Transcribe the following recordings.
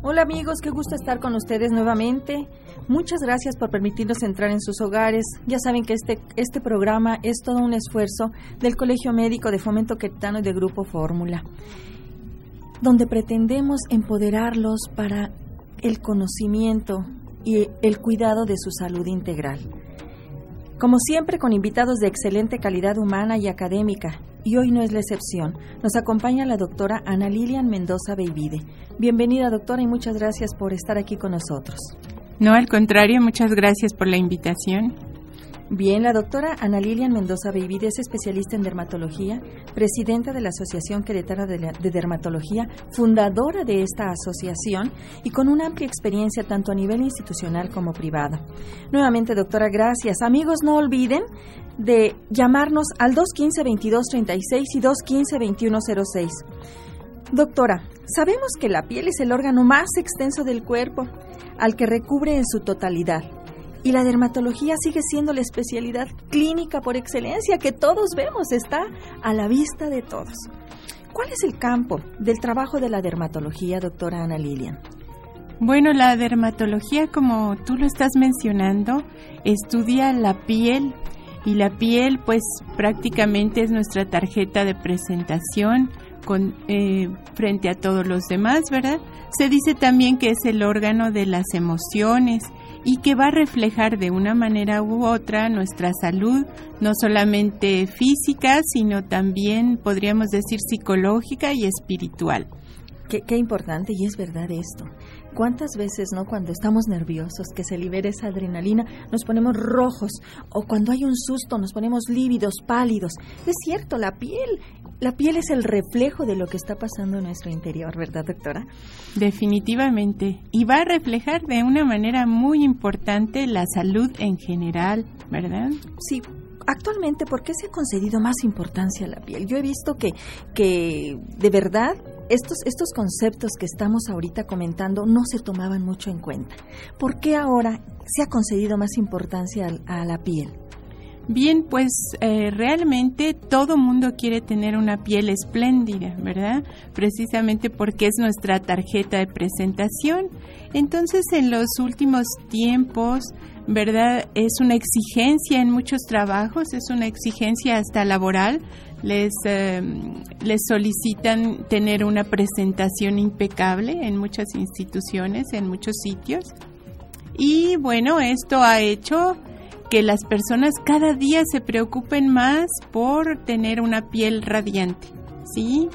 Hola amigos, qué gusto estar con ustedes nuevamente. Muchas gracias por permitirnos entrar en sus hogares. Ya saben que este, este programa es todo un esfuerzo del Colegio Médico de Fomento Queretano y de Grupo Fórmula, donde pretendemos empoderarlos para el conocimiento y el cuidado de su salud integral. Como siempre, con invitados de excelente calidad humana y académica, y hoy no es la excepción. Nos acompaña la doctora Ana Lilian Mendoza Beivide. Bienvenida, doctora, y muchas gracias por estar aquí con nosotros. No, al contrario, muchas gracias por la invitación. Bien, la doctora Ana Lilian Mendoza Beivide es especialista en dermatología, presidenta de la Asociación Queretana de, de, Dermatología, fundadora de esta asociación y con una amplia experiencia tanto a nivel institucional como privada. Nuevamente, doctora, gracias. Amigos, no olviden de llamarnos al 215-2236 y 215-2106. Doctora, sabemos que la piel es el órgano más extenso del cuerpo, al que recubre en su totalidad y la dermatología sigue siendo la especialidad clínica por excelencia que todos vemos, está a la vista de todos. ¿Cuál es el campo del trabajo de la dermatología, doctora Ana Lilian? Bueno, la dermatología, como tú lo estás mencionando, estudia la piel y la piel pues prácticamente es nuestra tarjeta de presentación con, eh, frente a todos los demás, ¿verdad? Se dice también que es el órgano de las emociones y que va a reflejar de una manera u otra nuestra salud, no solamente física, sino también, podríamos decir, psicológica y espiritual. Qué, qué, importante y es verdad esto. ¿Cuántas veces, no, cuando estamos nerviosos, que se libera esa adrenalina, nos ponemos rojos o cuando hay un susto nos ponemos lívidos, pálidos? Es cierto, la piel la piel es el reflejo de lo que está pasando en nuestro interior, ¿verdad, doctora? Definitivamente. Y va a reflejar de una manera muy importante la salud en general, ¿verdad? Sí. Actualmente, ¿por qué se ha concedido más importancia a la piel? Yo he visto que, que de verdad estos, estos conceptos que estamos ahorita comentando no se tomaban mucho en cuenta. ¿Por qué ahora se ha concedido más importancia a, a la piel? Bien, pues eh, realmente todo mundo quiere tener una piel espléndida, ¿verdad? Precisamente porque es nuestra tarjeta de presentación. Entonces, en los últimos tiempos, ¿verdad? Es una exigencia en muchos trabajos, es una exigencia hasta laboral. Les, eh, les solicitan tener una presentación impecable en muchas instituciones, en muchos sitios. Y bueno, esto ha hecho que las personas cada día se preocupen más por tener una piel radiante, ¿sí?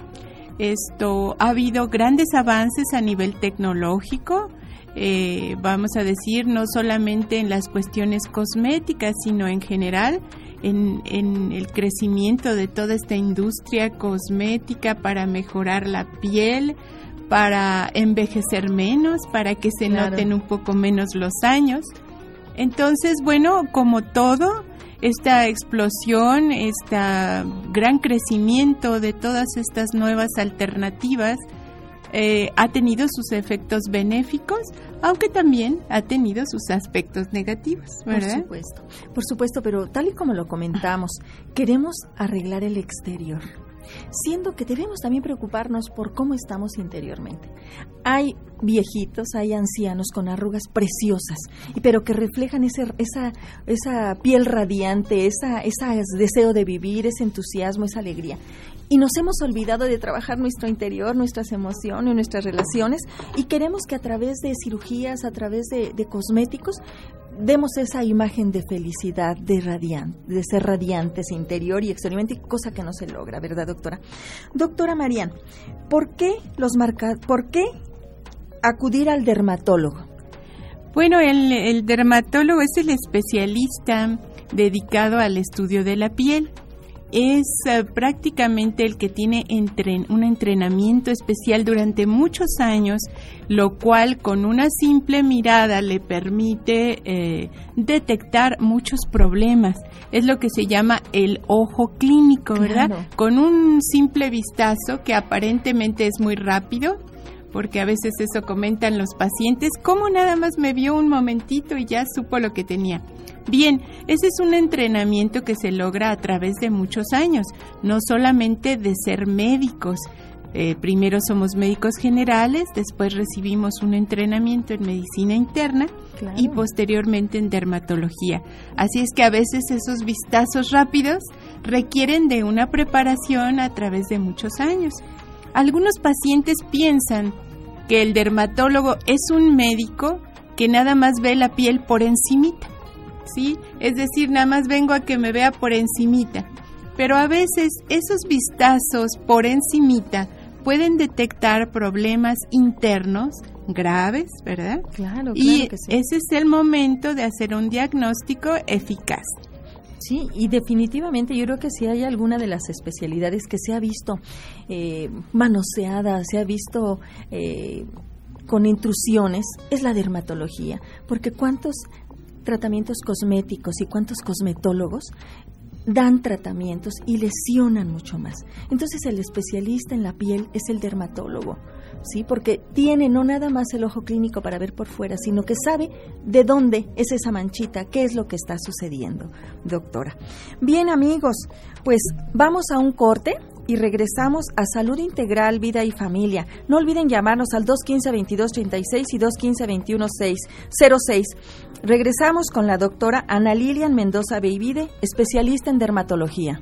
Esto ha habido grandes avances a nivel tecnológico, eh, vamos a decir, no solamente en las cuestiones cosméticas, sino en general en, en, el crecimiento de toda esta industria cosmética para mejorar la piel, para envejecer menos, para que se claro. noten un poco menos los años. Entonces, bueno, como todo, esta explosión, este gran crecimiento de todas estas nuevas alternativas eh, ha tenido sus efectos benéficos, aunque también ha tenido sus aspectos negativos, ¿verdad? Por supuesto, por supuesto, pero tal y como lo comentamos, queremos arreglar el exterior siendo que debemos también preocuparnos por cómo estamos interiormente. Hay viejitos, hay ancianos con arrugas preciosas, pero que reflejan ese, esa, esa piel radiante, esa, ese deseo de vivir, ese entusiasmo, esa alegría. Y nos hemos olvidado de trabajar nuestro interior, nuestras emociones, nuestras relaciones, y queremos que a través de cirugías, a través de, de cosméticos, demos esa imagen de felicidad, de radiante, de ser radiantes interior y exteriormente, cosa que no se logra, ¿verdad, doctora? Doctora Marian, ¿por qué los marca, por qué acudir al dermatólogo? Bueno, el, el dermatólogo es el especialista dedicado al estudio de la piel es uh, prácticamente el que tiene entren un entrenamiento especial durante muchos años, lo cual con una simple mirada le permite eh, detectar muchos problemas. Es lo que se llama el ojo clínico, ¿verdad? Claro. Con un simple vistazo que aparentemente es muy rápido, porque a veces eso comentan los pacientes, como nada más me vio un momentito y ya supo lo que tenía. Bien, ese es un entrenamiento que se logra a través de muchos años, no solamente de ser médicos, Eh, primero somos médicos generales, después recibimos un entrenamiento en medicina interna y posteriormente en dermatología. Así es que a veces esos vistazos rápidos requieren de una preparación a través de muchos años. Algunos pacientes piensan que el dermatólogo es un médico que nada más ve la piel por encimita, ¿sí? Es decir, nada más vengo a que me vea por encimita. Pero a veces esos vistazos por encimita pueden detectar problemas internos graves, ¿verdad? Claro, claro y que sí. ese es el momento de hacer un diagnóstico eficaz. Sí, y definitivamente yo creo que si hay alguna de las especialidades que se ha visto eh, manoseada, se ha visto eh, con intrusiones, es la dermatología, porque cuántos tratamientos cosméticos y cuántos cosmetólogos dan tratamientos y lesionan mucho más. Entonces el especialista en la piel es el dermatólogo, ¿sí? Porque tiene no nada más el ojo clínico para ver por fuera, sino que sabe de dónde es esa manchita, qué es lo que está sucediendo, doctora. Bien, amigos, pues vamos a un corte y regresamos a Salud Integral, Vida y Familia. No olviden llamarnos al 215-2236 y 215-21606. Regresamos con la doctora Ana Lilian Mendoza Beivide, especialista en dermatología.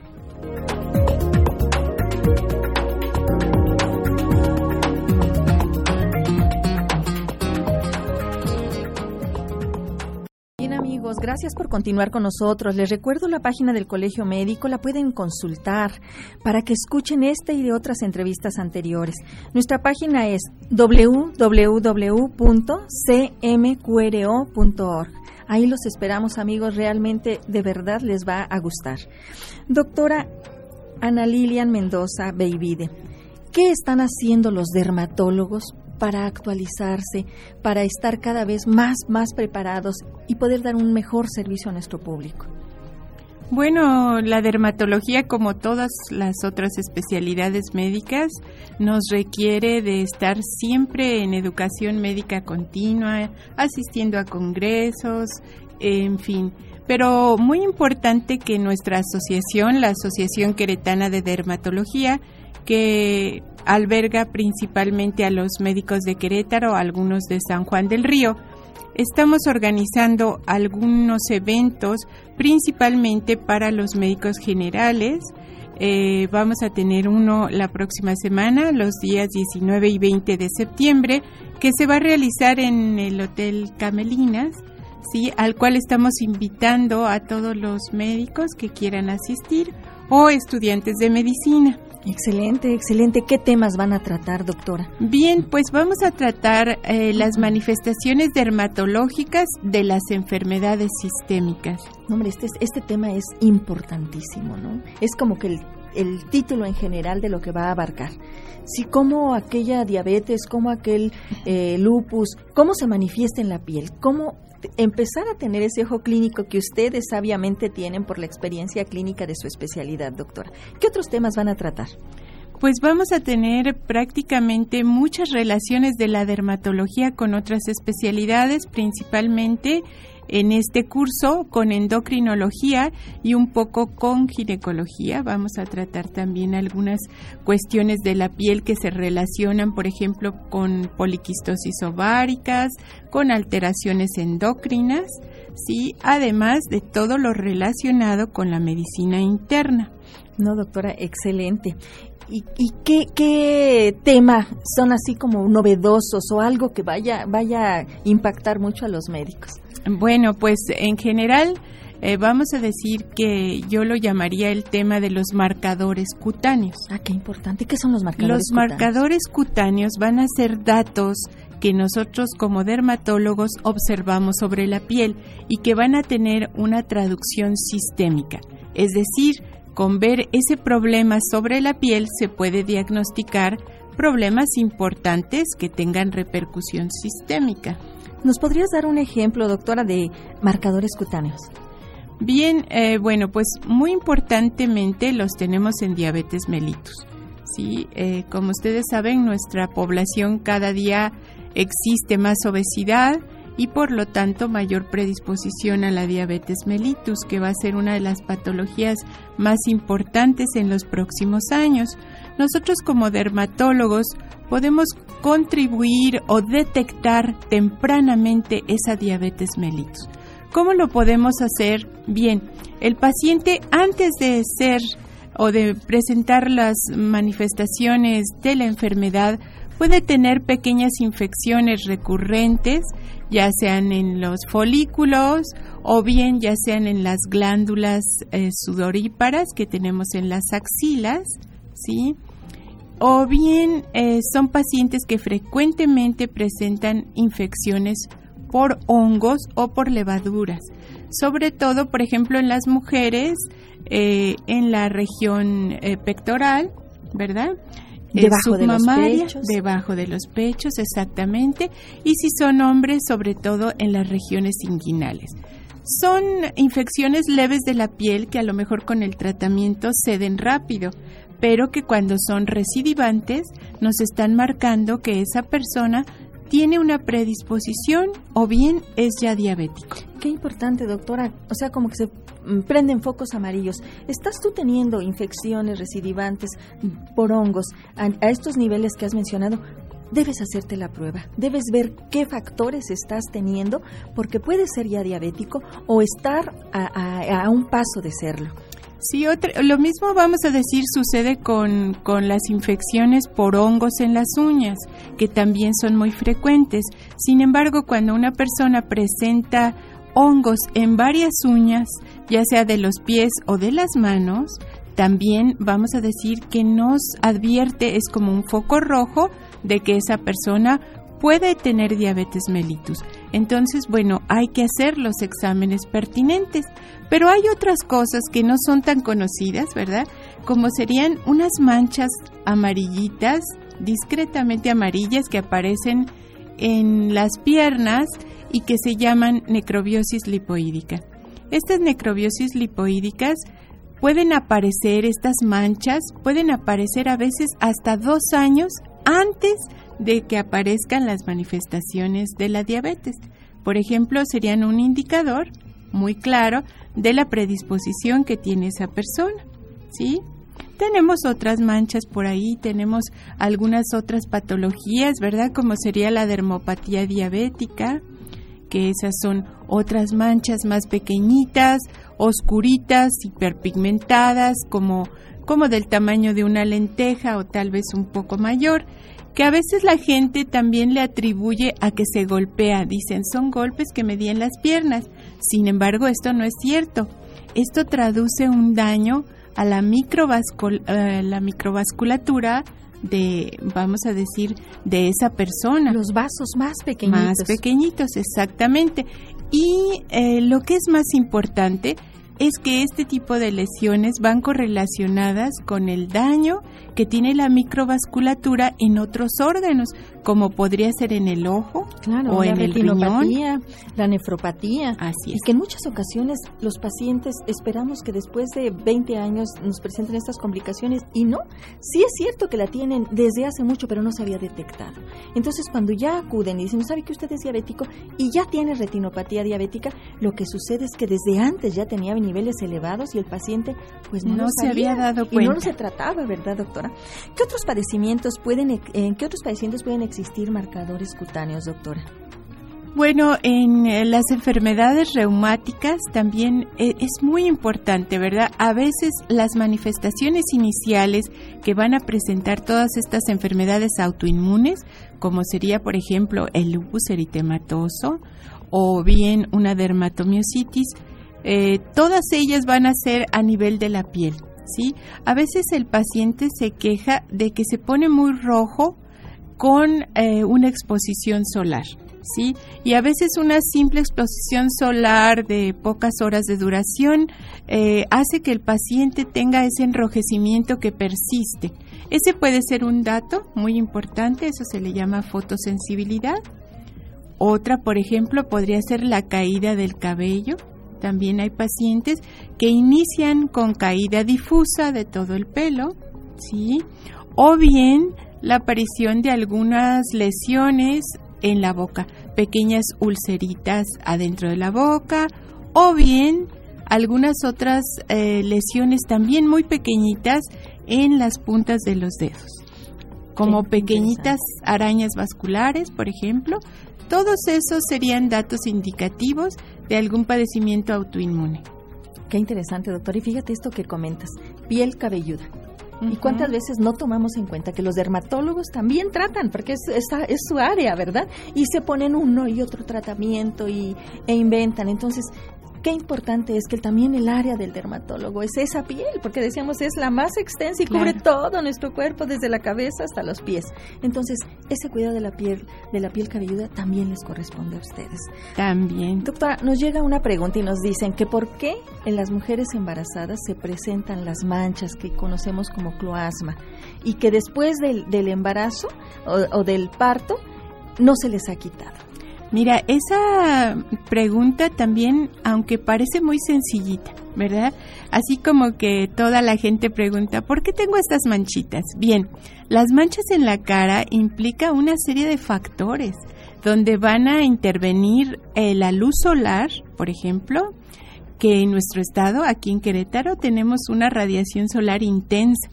Gracias por continuar con nosotros. Les recuerdo la página del Colegio Médico, la pueden consultar para que escuchen esta y de otras entrevistas anteriores. Nuestra página es www.cmqro.org. Ahí los esperamos amigos, realmente de verdad les va a gustar. Doctora Ana Lilian Mendoza Beivide, ¿qué están haciendo los dermatólogos para actualizarse, para estar cada vez más, más preparados y poder dar un mejor servicio a nuestro público? Bueno, la dermatología, como todas las otras especialidades médicas, nos requiere de estar siempre en educación médica continua, asistiendo a congresos, en fin. Pero muy importante que nuestra asociación, la Asociación Queretana de Dermatología, que alberga principalmente a los médicos de Querétaro, algunos de San Juan del Río, estamos organizando algunos eventos principalmente para los médicos generales. Eh, vamos a tener uno la próxima semana, los días 19 y 20 de septiembre, que se va a realizar en el Hotel Camelinas, ¿sí? al cual estamos invitando a todos los médicos que quieran asistir o estudiantes de medicina. Excelente, excelente. ¿Qué temas van a tratar, doctora? Bien, pues vamos a tratar eh, las manifestaciones dermatológicas de las enfermedades sistémicas. No, hombre, este, este tema es importantísimo, ¿no? Es como que el, el título en general de lo que va a abarcar. Si cómo aquella diabetes, cómo aquel eh, lupus, cómo se manifiesta en la piel, cómo empezar a tener ese ojo clínico que ustedes sabiamente tienen por la experiencia clínica de su especialidad, doctora. ¿Qué otros temas van a tratar? Pues vamos a tener prácticamente muchas relaciones de la dermatología con otras especialidades, principalmente en este curso con endocrinología y un poco con ginecología. Vamos a tratar también algunas cuestiones de la piel que se relacionan, por ejemplo, con poliquistosis ováricas, con alteraciones endocrinas, sí, además de todo lo relacionado con la medicina interna. No, doctora, excelente. ¿Y, y qué, tema son así como novedosos o algo que vaya, vaya a impactar mucho a los médicos? Bueno, pues en general eh, vamos a decir que yo lo llamaría el tema de los marcadores cutáneos. Ah, qué importante. ¿Qué son los marcadores Los cutáneos? marcadores cutáneos van a ser datos que nosotros como dermatólogos observamos sobre la piel y que van a tener una traducción sistémica. Es decir, con ver ese problema sobre la piel se puede diagnosticar problemas importantes que tengan repercusión sistémica. ¿Nos podrías dar un ejemplo, doctora, de marcadores cutáneos? Bien, eh, bueno, pues muy importantemente los tenemos en diabetes mellitus. Sí, eh, como ustedes saben, nuestra población cada día existe más obesidad y por lo tanto mayor predisposición a la diabetes mellitus, que va a ser una de las patologías más importantes en los próximos años. Nosotros como dermatólogos podemos contribuir o detectar tempranamente esa diabetes mellitus. ¿Cómo lo podemos hacer? Bien, el paciente antes de ser o de presentar las manifestaciones de la enfermedad puede tener pequeñas infecciones recurrentes, ya sean en los folículos o bien ya sean en las glándulas eh, sudoríparas que tenemos en las axilas, ¿sí? O bien eh, son pacientes que frecuentemente presentan infecciones por hongos o por levaduras, sobre todo, por ejemplo, en las mujeres eh, en la región pectoral, ¿verdad? Debajo de los pechos. Debajo de los pechos, exactamente. Y si son hombres, sobre todo en las regiones inguinales. Son infecciones leves de la piel que a lo mejor con el tratamiento ceden rápido, pero que cuando son recidivantes nos están marcando que esa persona tiene una predisposición o bien es ya diabético. Qué importante, doctora. O sea, como que se prenden focos amarillos. ¿Estás tú teniendo infecciones recidivantes por hongos a, estos niveles que has mencionado? Debes hacerte la prueba, debes ver qué factores estás teniendo porque puedes ser ya diabético o estar a un paso de serlo. Sí, lo mismo vamos a decir sucede con, con las infecciones por hongos en las uñas, que también son muy frecuentes. Sin embargo, cuando una persona presenta hongos en varias uñas, ya sea de los pies o de las manos, también vamos a decir que nos advierte, es como un foco rojo de que esa persona puede tener diabetes mellitus. Entonces, bueno, hay que hacer los exámenes pertinentes. Pero hay otras cosas que no son tan conocidas, ¿verdad? Como serían unas manchas amarillitas, discretamente amarillas, que aparecen en las piernas y que se llaman necrobiosis lipoídica. Estas necrobiosis lipoídicas pueden aparecer, estas manchas pueden aparecer a veces hasta dos años antes de que aparezcan las manifestaciones de la diabetes. Por ejemplo, serían un indicador muy claro de la predisposición que tiene esa persona, ¿sí? Tenemos otras manchas por ahí, tenemos algunas otras patologías, ¿verdad? Como sería la dermopatía diabética, que esas son otras manchas más pequeñitas, oscuritas, hiperpigmentadas, como, como del tamaño de una lenteja o tal vez un poco mayor que a veces la gente también le atribuye a que se golpea. Dicen, son golpes que me di en las piernas. Sin embargo, esto no es cierto. Esto traduce un daño a la, eh, la microvasculatura de, vamos a decir, de esa persona. Los vasos más pequeñitos. Más pequeñitos, exactamente. Y eh, lo que es más importante es que este tipo de lesiones van correlacionadas con el daño que tiene la microvasculatura en otros órganos, como podría ser en el ojo o en el riñón. La nefropatía. Así es. Y que en muchas ocasiones los pacientes esperamos que después de 20 años nos presenten estas complicaciones y no. Sí es cierto que la tienen desde hace mucho, pero no se había detectado. Entonces, cuando ya acuden y dicen, ¿sabe que usted es diabético y ya tiene retinopatía diabética? Lo que sucede es que desde antes ya tenía niveles elevados y el paciente pues no, se había dado cuenta. Y no se trataba, ¿verdad, ¿Qué otros padecimientos pueden, en qué otros padecimientos pueden existir marcadores cutáneos, doctora? Bueno, en eh, las enfermedades reumáticas también eh, es muy importante, ¿verdad? A veces las manifestaciones iniciales que van a presentar todas estas enfermedades autoinmunes, como sería, por ejemplo, el lupus eritematoso o bien una dermatomiositis, eh, todas ellas van a ser a nivel de la piel, ¿sí? A veces el paciente se queja de que se pone muy rojo con eh, una exposición solar, ¿sí? Y a veces una simple exposición solar de pocas horas de duración eh, hace que el paciente tenga ese enrojecimiento que persiste. Ese puede ser un dato muy importante, eso se le llama fotosensibilidad. Otra, por ejemplo, podría ser la caída del cabello, también hay pacientes que inician con caída difusa de todo el pelo, ¿sí? O bien la aparición de algunas lesiones en la boca, pequeñas ulceritas adentro de la boca o bien algunas otras eh, lesiones también muy pequeñitas en las puntas de los dedos, como pequeñitas arañas vasculares, por ejemplo. Todos esos serían datos indicativos de algún padecimiento autoinmune. Qué interesante, doctor. Y fíjate esto que comentas, piel cabelluda. ¿Y cuántas veces no tomamos en cuenta que los dermatólogos también tratan, porque es, es su área, ¿verdad? Y se ponen uno y otro tratamiento y, e inventan. Entonces, qué importante es que también el área del dermatólogo es esa piel, porque decíamos es la más extensa y cubre todo nuestro cuerpo desde la cabeza hasta los pies. Entonces, ese cuidado de la piel, de la piel cabelluda también les corresponde a ustedes. También. Doctora, nos llega una pregunta y nos dicen que por qué en las mujeres embarazadas se presentan las manchas que conocemos como cloasma y que después del, embarazo o del parto no se les ha quitado. Mira, esa pregunta también, aunque parece muy sencillita, ¿verdad? Así como que toda la gente pregunta, ¿por qué tengo estas manchitas? Bien, las manchas en la cara implica una serie de factores donde van a intervenir eh, la luz solar, por ejemplo, que en nuestro estado, aquí en Querétaro, tenemos una radiación solar intensa,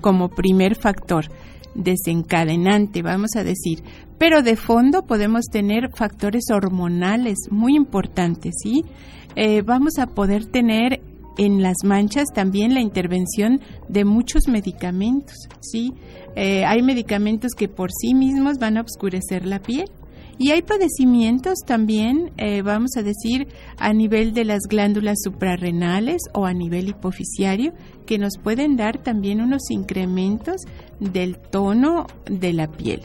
como primer factor desencadenante, vamos a decir. Pero de fondo podemos tener factores hormonales muy importantes, ¿sí? Eh, vamos a poder tener en las manchas también la intervención de muchos medicamentos, ¿sí? Eh, hay medicamentos que por sí mismos van a oscurecer la piel. Y hay padecimientos también, eh, vamos a decir, a nivel de las glándulas suprarrenales o a nivel hipofisiario, que nos pueden dar también unos incrementos del tono de la piel.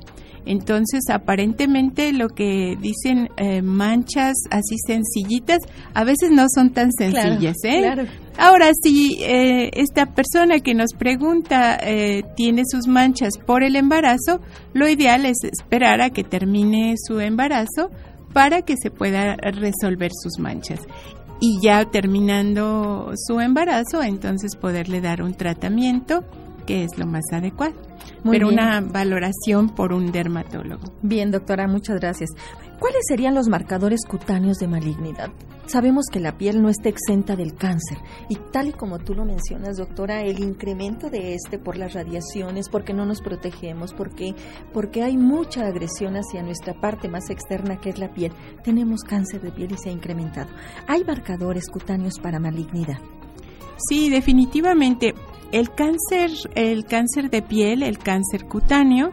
Entonces, aparentemente lo que dicen eh, manchas así sencillitas, a veces no son tan sencillas. ¿eh? Ahora, si eh, esta persona que nos pregunta eh, tiene sus manchas por el embarazo, lo ideal es esperar a que termine su embarazo para que se pueda resolver sus manchas. Y ya terminando su embarazo, entonces poderle dar un tratamiento que es lo más adecuado. pero una valoración por un dermatólogo. Bien, doctora, muchas gracias. ¿Cuáles serían los marcadores cutáneos de malignidad? Sabemos que la piel no está exenta del cáncer y tal y como tú lo mencionas, doctora, el incremento de este por las radiaciones, porque no nos protegemos, porque porque hay mucha agresión hacia nuestra parte más externa que es la piel. Tenemos cáncer de piel y se ha incrementado. ¿Hay marcadores cutáneos para malignidad? Sí, definitivamente. El cáncer, el cáncer de piel, el cáncer cutáneo,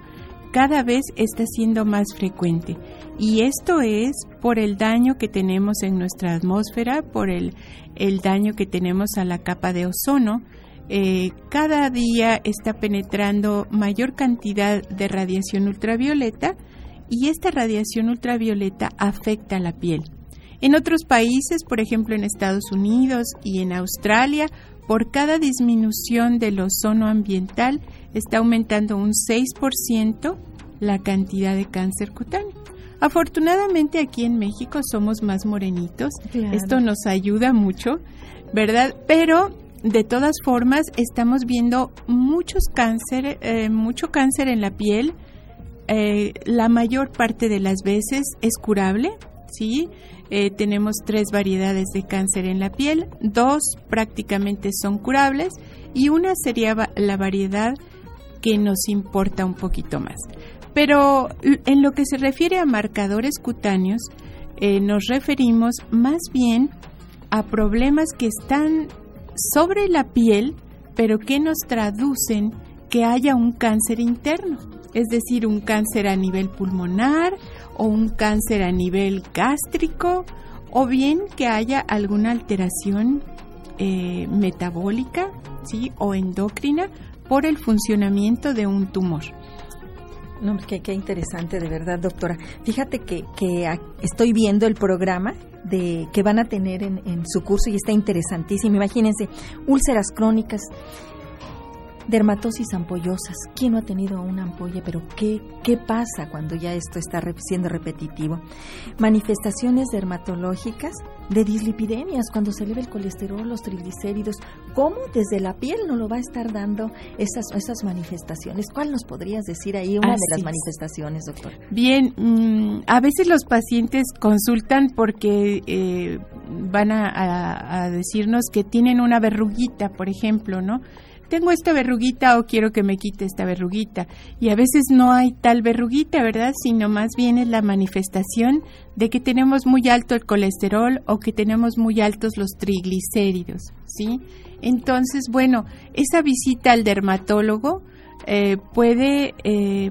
cada vez está siendo más frecuente. Y esto es por el daño que tenemos en nuestra atmósfera, por el, el daño que tenemos a la capa de ozono. Eh, cada día está penetrando mayor cantidad de radiación ultravioleta y esta radiación ultravioleta afecta a la piel. En otros países, por ejemplo en Estados Unidos y en Australia, por cada disminución del ozono ambiental está aumentando un 6% la cantidad de cáncer cutáneo. Afortunadamente aquí en México somos más morenitos, esto nos ayuda mucho, ¿verdad? Pero de todas formas estamos viendo muchos cáncer, eh, mucho cáncer en la piel. Eh, la mayor parte de las veces es curable, ¿sí? Eh, tenemos tres variedades de cáncer en la piel, dos prácticamente son curables y una sería la variedad que nos importa un poquito más. Pero en lo que se refiere a marcadores cutáneos, eh, nos referimos más bien a problemas que están sobre la piel, pero que nos traducen que haya un cáncer interno, es decir, un cáncer a nivel pulmonar o un cáncer a nivel gástrico o bien que haya alguna alteración eh, metabólica ¿sí? o endocrina por el funcionamiento de un tumor. No, qué, qué interesante, de verdad, doctora. Fíjate que, que estoy viendo el programa de que van a tener en, en su curso y está interesantísimo. Imagínense, úlceras crónicas Dermatosis ampollosas. ¿Quién no ha tenido una ampolla? Pero ¿qué, qué pasa cuando ya esto está siendo repetitivo? Manifestaciones dermatológicas de dislipidemias, cuando se eleva el colesterol, los triglicéridos. ¿Cómo desde la piel no lo va a estar dando esas, esas manifestaciones? ¿Cuál nos podrías decir ahí una de las manifestaciones, doctor? Bien, mm, a veces los pacientes consultan porque eh, van a decirnos que tienen una verruguita, por ejemplo, ¿no? Tengo esta verruguita o quiero que me quite esta verruguita. Y a veces no hay tal verruguita, ¿verdad? Sino más bien es la manifestación de que tenemos muy alto el colesterol o que tenemos muy altos los triglicéridos, ¿sí? Entonces, bueno, esa visita al dermatólogo eh, puede eh,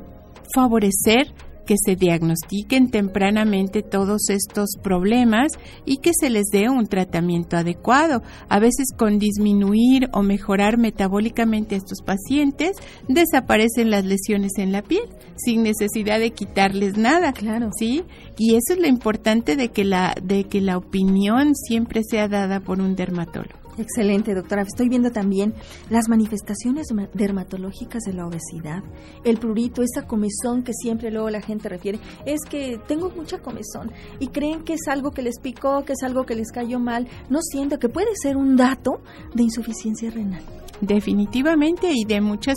favorecer que se diagnostiquen tempranamente todos estos problemas y que se les dé un tratamiento adecuado. A veces con disminuir o mejorar metabólicamente a estos pacientes desaparecen las lesiones en la piel sin necesidad de quitarles nada. Claro. ¿Sí? Y eso es lo importante de que la de que la opinión siempre sea dada por un dermatólogo. Excelente, doctora. Estoy viendo también las manifestaciones dermatológicas de la obesidad, el prurito, esa comezón que siempre luego la gente refiere. Es que tengo mucha comezón y creen que es algo que les picó, que es algo que les cayó mal. No siento que puede ser un dato de insuficiencia renal definitivamente y de muchas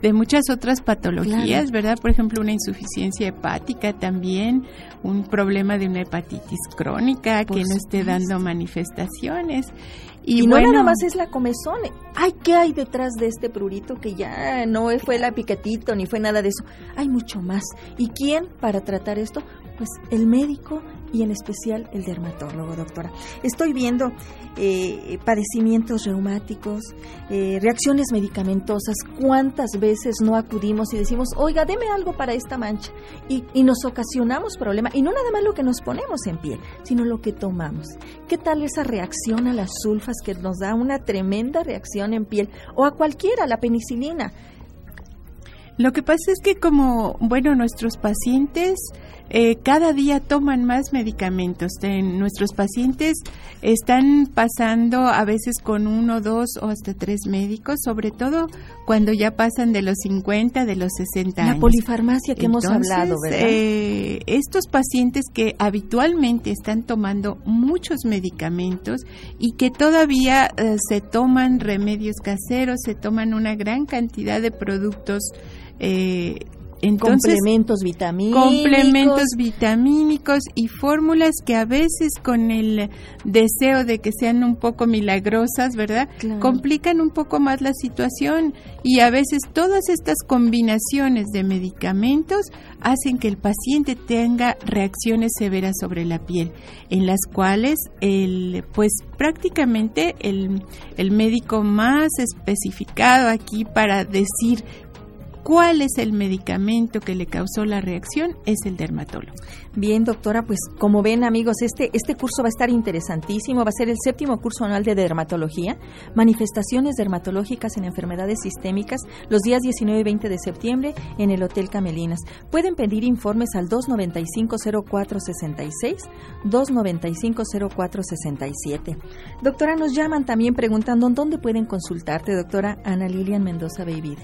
de muchas otras patologías, ¿verdad? Por ejemplo, una insuficiencia hepática también, un problema de una hepatitis crónica que no esté dando manifestaciones. Y, no nada más es la comezón. Ay, ¿qué hay detrás de este prurito que ya no fue la piquetito ni fue nada de eso? Hay mucho más. ¿Y quién para tratar esto? Pues el médico y en especial el dermatólogo, doctora. Estoy viendo eh, padecimientos reumáticos, eh, reacciones medicamentosas. ¿Cuántas veces no acudimos y decimos, oiga, deme algo para esta mancha? Y, y nos ocasionamos problema. Y no nada más lo que nos ponemos en piel, sino lo que tomamos. ¿Qué tal esa reacción a las sulfas que nos da una tremenda reacción en piel? O a cualquiera, la penicilina. Lo que pasa es que como, bueno, nuestros pacientes eh, cada día toman más medicamentos. nuestros pacientes están pasando a veces con uno, dos o hasta tres médicos, sobre todo cuando ya pasan de los 50, de los 60 años. La polifarmacia que hemos hablado, ¿verdad? Eh, estos pacientes que habitualmente están tomando muchos medicamentos y que todavía eh, se toman remedios caseros, se toman una gran cantidad de productos eh, complementos vitamínicos. Complementos vitamínicos y fórmulas que a veces con el deseo de que sean un poco milagrosas, ¿verdad? Complican un poco más la situación y a veces todas estas combinaciones de medicamentos hacen que el paciente tenga reacciones severas sobre la piel, en las cuales el, pues prácticamente el, el médico más especificado aquí para decir cuál es el medicamento que le causó la reacción es el dermatólogo. Bien, doctora, pues como ven amigos, este, este curso va a estar interesantísimo, va a ser el séptimo curso anual de dermatología, manifestaciones dermatológicas en enfermedades sistémicas, los días 19 y 20 de septiembre en el Hotel Camelinas. Pueden pedir informes al 295-0466, 295-0467. Doctora, nos llaman también preguntando dónde pueden consultarte, doctora Ana Lilian Mendoza Baby.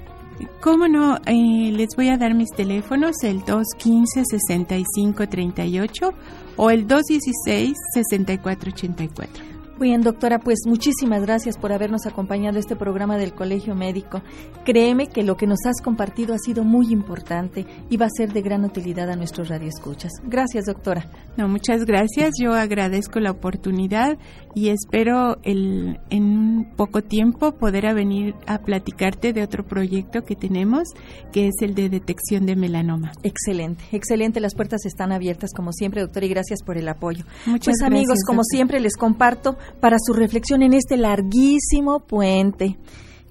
¿Cómo no? Eh, les voy a dar mis teléfonos, el 215-6538 o el 216-6484. Bien, doctora, pues muchísimas gracias por habernos acompañado a este programa del Colegio Médico. Créeme que lo que nos has compartido ha sido muy importante y va a ser de gran utilidad a nuestros radioescuchas. Gracias, doctora. No, muchas gracias. Yo agradezco la oportunidad y espero el, en poco tiempo poder venir a platicarte de otro proyecto que tenemos, que es el de detección de melanoma. Excelente, excelente. Las puertas están abiertas como siempre, doctora, y gracias por el apoyo. Muchas pues, amigos, como siempre les comparto para su reflexión en este larguísimo puente.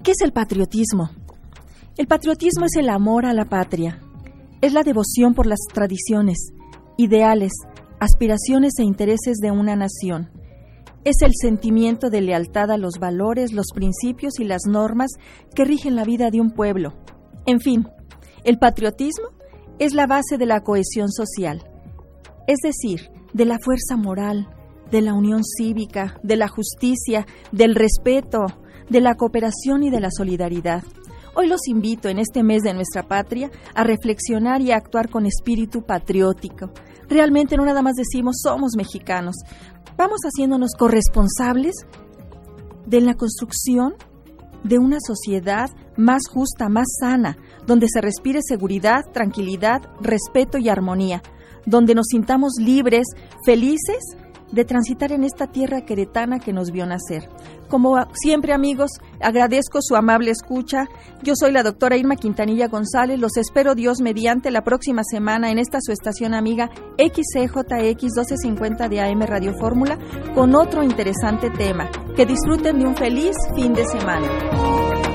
¿Qué es el patriotismo? El patriotismo es el amor a la patria, es la devoción por las tradiciones, ideales, aspiraciones e intereses de una nación. Es el sentimiento de lealtad a los valores, los principios y las normas que rigen la vida de un pueblo. En fin, el patriotismo es la base de la cohesión social, es decir, de la fuerza moral, de la unión cívica, de la justicia, del respeto, de la cooperación y de la solidaridad. Hoy los invito en este mes de nuestra patria a reflexionar y a actuar con espíritu patriótico. Realmente no nada más decimos somos mexicanos, vamos haciéndonos corresponsables de la construcción de una sociedad más justa, más sana, donde se respire seguridad, tranquilidad, respeto y armonía, donde nos sintamos libres, felices de transitar en esta tierra queretana que nos vio nacer. Como siempre amigos, agradezco su amable escucha. Yo soy la doctora Irma Quintanilla González. Los espero Dios mediante la próxima semana en esta su estación amiga XCJX 1250 de AM Radio Fórmula con otro interesante tema. Que disfruten de un feliz fin de semana.